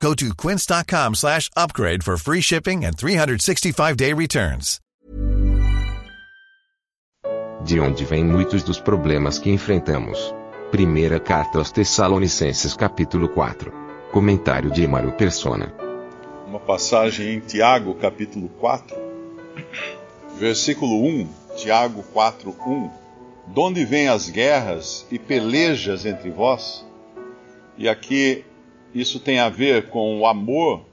Go to quince.com slash upgrade for free shipping and 365-day returns. De onde vêm muitos dos problemas que enfrentamos. Primeira carta aos Tessalonicenses capítulo 4. Comentário de Emaro Persona. Uma passagem em Tiago capítulo 4, versículo 1, Tiago 4, 1. Donde vêm as guerras e pelejas entre vós? E aqui isso tem a ver com o amor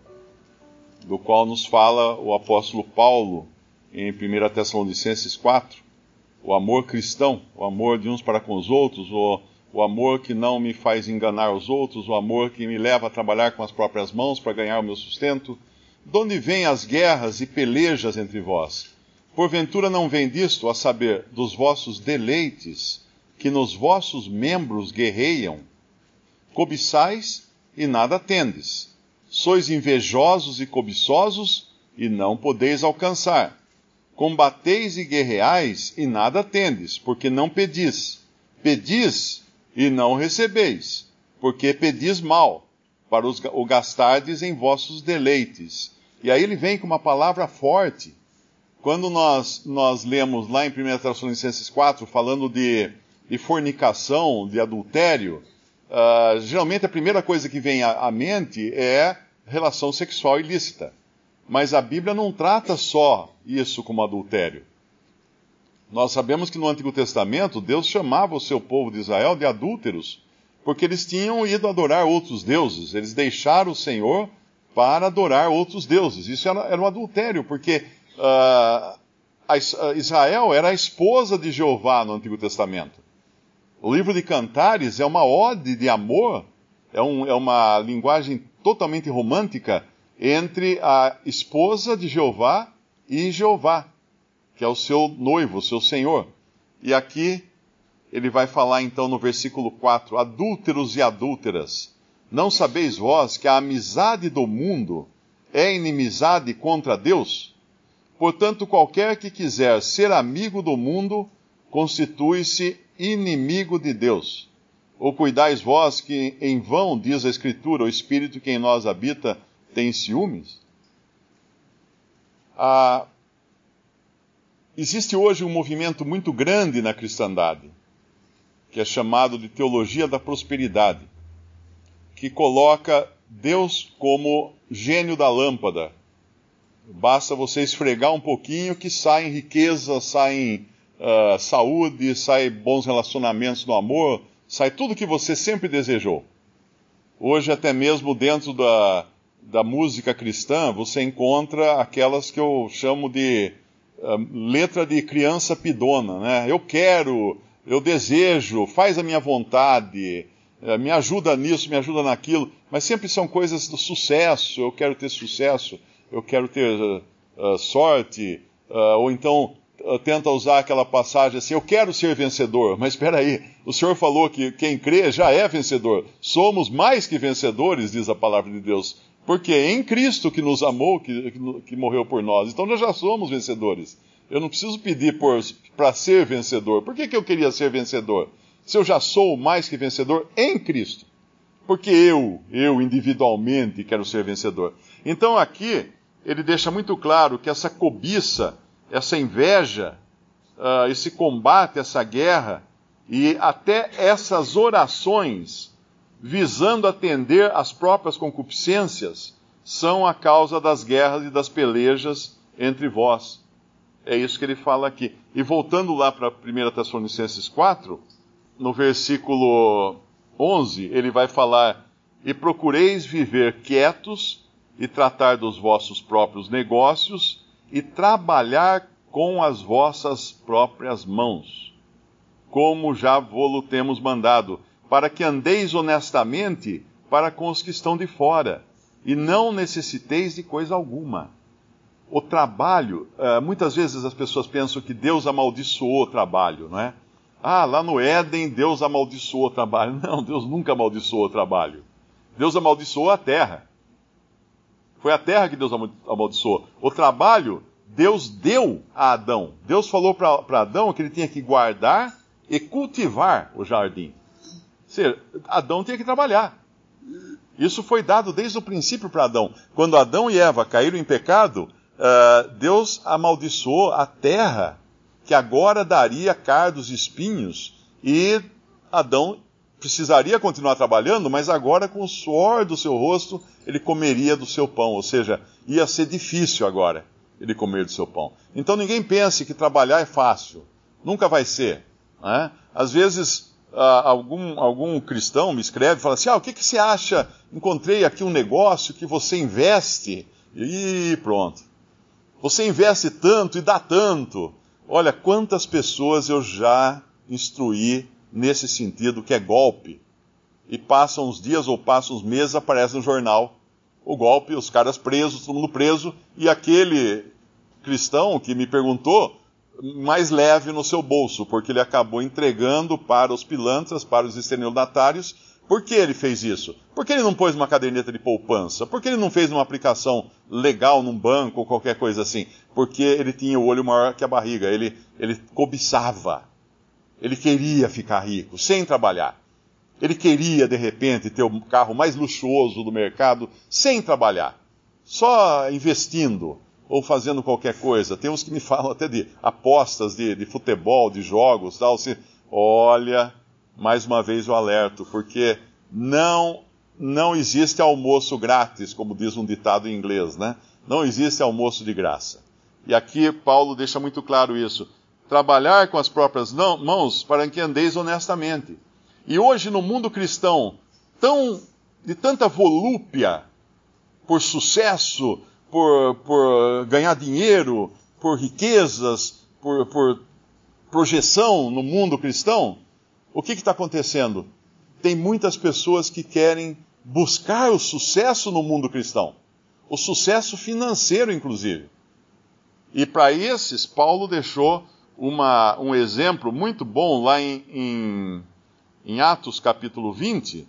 do qual nos fala o apóstolo Paulo em 1 Tessalonicenses 4, o amor cristão, o amor de uns para com os outros, o, o amor que não me faz enganar os outros, o amor que me leva a trabalhar com as próprias mãos para ganhar o meu sustento. De onde vêm as guerras e pelejas entre vós? Porventura não vem disto, a saber, dos vossos deleites, que nos vossos membros guerreiam? Cobiçais e nada tendes. Sois invejosos e cobiçosos e não podeis alcançar. Combateis e guerreais e nada tendes, porque não pedis. Pedis e não recebeis, porque pedis mal, para os, o gastardes em vossos deleites. E aí ele vem com uma palavra forte. Quando nós, nós lemos lá em 1 Tessalonicenses 4, falando de, de fornicação, de adultério, uh, geralmente a primeira coisa que vem à, à mente é relação sexual ilícita. Mas a Bíblia não trata só isso como adultério. Nós sabemos que no Antigo Testamento Deus chamava o seu povo de Israel de adúlteros, porque eles tinham ido adorar outros deuses, eles deixaram o Senhor para adorar outros deuses. Isso era, era um adultério, porque uh, Israel era a esposa de Jeová no Antigo Testamento. O livro de Cantares é uma ode de amor, é, um, é uma linguagem totalmente romântica entre a esposa de Jeová e Jeová, que é o seu noivo, o seu senhor. E aqui ele vai falar então no versículo 4: Adúlteros e adúlteras, não sabeis vós que a amizade do mundo é inimizade contra Deus? Portanto, qualquer que quiser ser amigo do mundo, constitui-se inimigo de Deus. Ou cuidais vós que em vão, diz a Escritura, o Espírito que em nós habita tem ciúmes? Ah, existe hoje um movimento muito grande na cristandade, que é chamado de teologia da prosperidade, que coloca Deus como gênio da lâmpada. Basta você esfregar um pouquinho que saem riqueza, saem uh, saúde, saem bons relacionamentos no amor, sai tudo que você sempre desejou. Hoje, até mesmo dentro da, da música cristã, você encontra aquelas que eu chamo de uh, letra de criança pidona, né? Eu quero, eu desejo, faz a minha vontade, uh, me ajuda nisso, me ajuda naquilo, mas sempre são coisas do sucesso. Eu quero ter sucesso, eu quero ter uh, sorte, ou então tenta usar aquela passagem assim: eu quero ser vencedor, mas espera aí, o Senhor falou que quem crê já é vencedor. Somos mais que vencedores, diz a palavra de Deus. Porque é em Cristo que nos amou, que, que morreu por nós. Então nós já somos vencedores. Eu não preciso pedir para ser vencedor. Por que, que eu queria ser vencedor? Se eu já sou mais que vencedor em Cristo. Porque eu, eu individualmente quero ser vencedor. Então aqui ele deixa muito claro que essa cobiça, essa inveja, uh, esse combate, essa guerra e até essas orações visando atender às próprias concupiscências, são a causa das guerras e das pelejas entre vós. É isso que ele fala aqui. E voltando lá para 1 Tessalonicenses 4, no versículo 11, ele vai falar: E procureis viver quietos e tratar dos vossos próprios negócios e trabalhar com as vossas próprias mãos, como já vô-lo temos mandado para que andeis honestamente para com os que estão de fora, e não necessiteis de coisa alguma. o trabalho, uh, muitas vezes as pessoas pensam que Deus amaldiçoou o trabalho, não é? Ah, lá no Éden Deus amaldiçoou o trabalho. Não, Deus nunca amaldiçoou o trabalho. Deus amaldiçoou a terra. Foi a terra que Deus amaldiçoou. O trabalho, Deus deu a Adão. Deus falou para Adão que ele tinha que guardar e cultivar o jardim. Ou seja, Adão tinha que trabalhar. Isso foi dado desde o princípio para Adão. Quando Adão e Eva caíram em pecado, uh, Deus amaldiçoou a terra, que agora daria cardos e espinhos, e Adão precisaria continuar trabalhando, mas agora com o suor do seu rosto ele comeria do seu pão, ou seja, ia ser difícil agora ele comer do seu pão. Então ninguém pense que trabalhar é fácil, nunca vai ser. Né? Às vezes algum, algum cristão me escreve e fala assim: ah, o que, que você acha? Encontrei aqui um negócio que você investe e pronto. Você investe tanto e dá tanto. Olha quantas pessoas eu já instruí nesse sentido que é golpe. E passam uns dias ou passam uns meses, aparece no jornal o golpe, os caras presos, todo mundo preso, e aquele cristão que me perguntou, mais leve no seu bolso, porque ele acabou entregando para os pilantras, para os estelionatários. Por que ele fez isso? Por que ele não pôs uma caderneta de poupança? Por que ele não fez uma aplicação legal num banco ou qualquer coisa assim? Porque ele tinha o olho maior que a barriga, ele, ele cobiçava ele queria ficar rico, sem trabalhar. Ele queria, de repente, ter o carro mais luxuoso do mercado, sem trabalhar. Só investindo ou fazendo qualquer coisa. Tem uns que me falam até de apostas de, de futebol, de jogos, tal. Assim, olha, mais uma vez o alerto, porque não não existe almoço grátis, como diz um ditado em inglês, né? Não existe almoço de graça. E aqui Paulo deixa muito claro isso trabalhar com as próprias mãos para que andeis honestamente. E hoje, no mundo cristão, tão, de tanta volúpia, por sucesso, por, por ganhar dinheiro, por riquezas, por, por projeção no mundo cristão, o que está acontecendo? Tem muitas pessoas que querem buscar o sucesso no mundo cristão, o sucesso financeiro, inclusive. E para esses, Paulo deixou uma, um exemplo muito bom lá em, em, em Atos capítulo 20,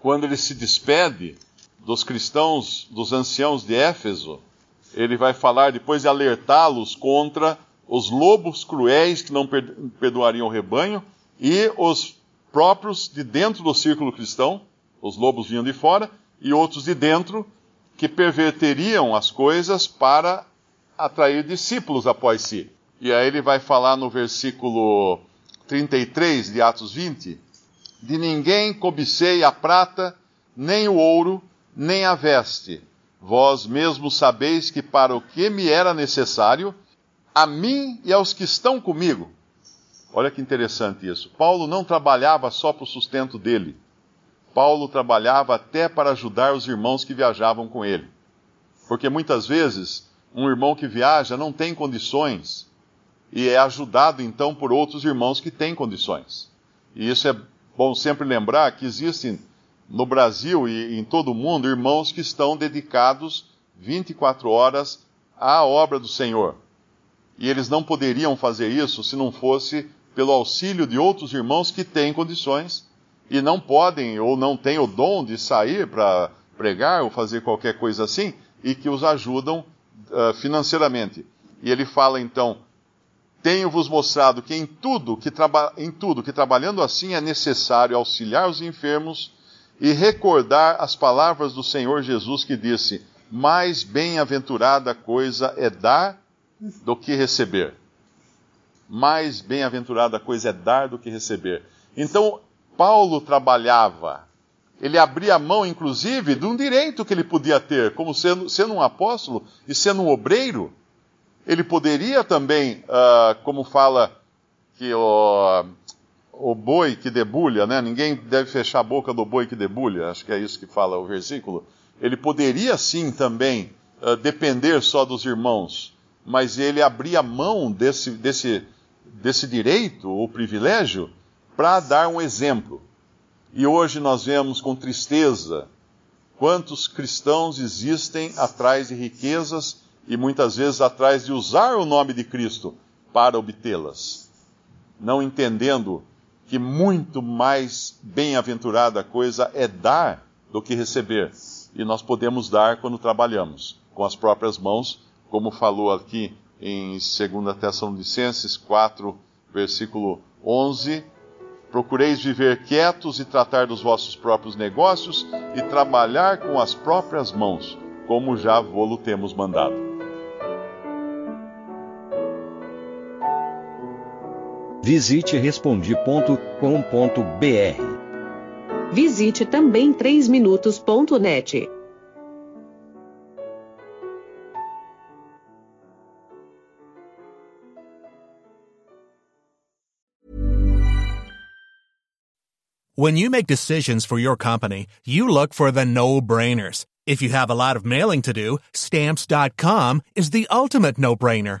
quando ele se despede dos cristãos, dos anciãos de Éfeso. Ele vai falar, depois de alertá-los contra os lobos cruéis que não perdoariam o rebanho e os próprios de dentro do círculo cristão, os lobos vinham de fora, e outros de dentro que perverteriam as coisas para atrair discípulos após si. E aí ele vai falar no versículo 33 de Atos 20: De ninguém cobicei a prata, nem o ouro, nem a veste. Vós mesmos sabeis que para o que me era necessário, a mim e aos que estão comigo. Olha que interessante isso. Paulo não trabalhava só para o sustento dele. Paulo trabalhava até para ajudar os irmãos que viajavam com ele. Porque muitas vezes um irmão que viaja não tem condições e é ajudado então por outros irmãos que têm condições. E isso é bom sempre lembrar que existem no Brasil e em todo o mundo irmãos que estão dedicados 24 horas à obra do Senhor. E eles não poderiam fazer isso se não fosse pelo auxílio de outros irmãos que têm condições e não podem ou não têm o dom de sair para pregar ou fazer qualquer coisa assim e que os ajudam uh, financeiramente. E ele fala então tenho-vos mostrado que em tudo que, em tudo que trabalhando assim é necessário auxiliar os enfermos e recordar as palavras do Senhor Jesus que disse: Mais bem-aventurada coisa é dar do que receber. Mais bem-aventurada coisa é dar do que receber. Então, Paulo trabalhava, ele abria mão, inclusive, de um direito que ele podia ter, como sendo, sendo um apóstolo e sendo um obreiro ele poderia também, uh, como fala que o, o boi que debulha, né? Ninguém deve fechar a boca do boi que debulha, acho que é isso que fala o versículo. Ele poderia sim também uh, depender só dos irmãos, mas ele abria mão desse, desse, desse direito ou privilégio para dar um exemplo. E hoje nós vemos com tristeza quantos cristãos existem atrás de riquezas e muitas vezes atrás de usar o nome de Cristo para obtê-las, não entendendo que muito mais bem-aventurada coisa é dar do que receber. E nós podemos dar quando trabalhamos, com as próprias mãos, como falou aqui em 2 Tessalonicenses 4, versículo 11. Procureis viver quietos e tratar dos vossos próprios negócios e trabalhar com as próprias mãos, como já vô-lo temos mandado. Visite respondi.com.br. Visite também 3minutos.net. When you make decisions for your company, you look for the no-brainers. If you have a lot of mailing to do, stamps.com is the ultimate no-brainer.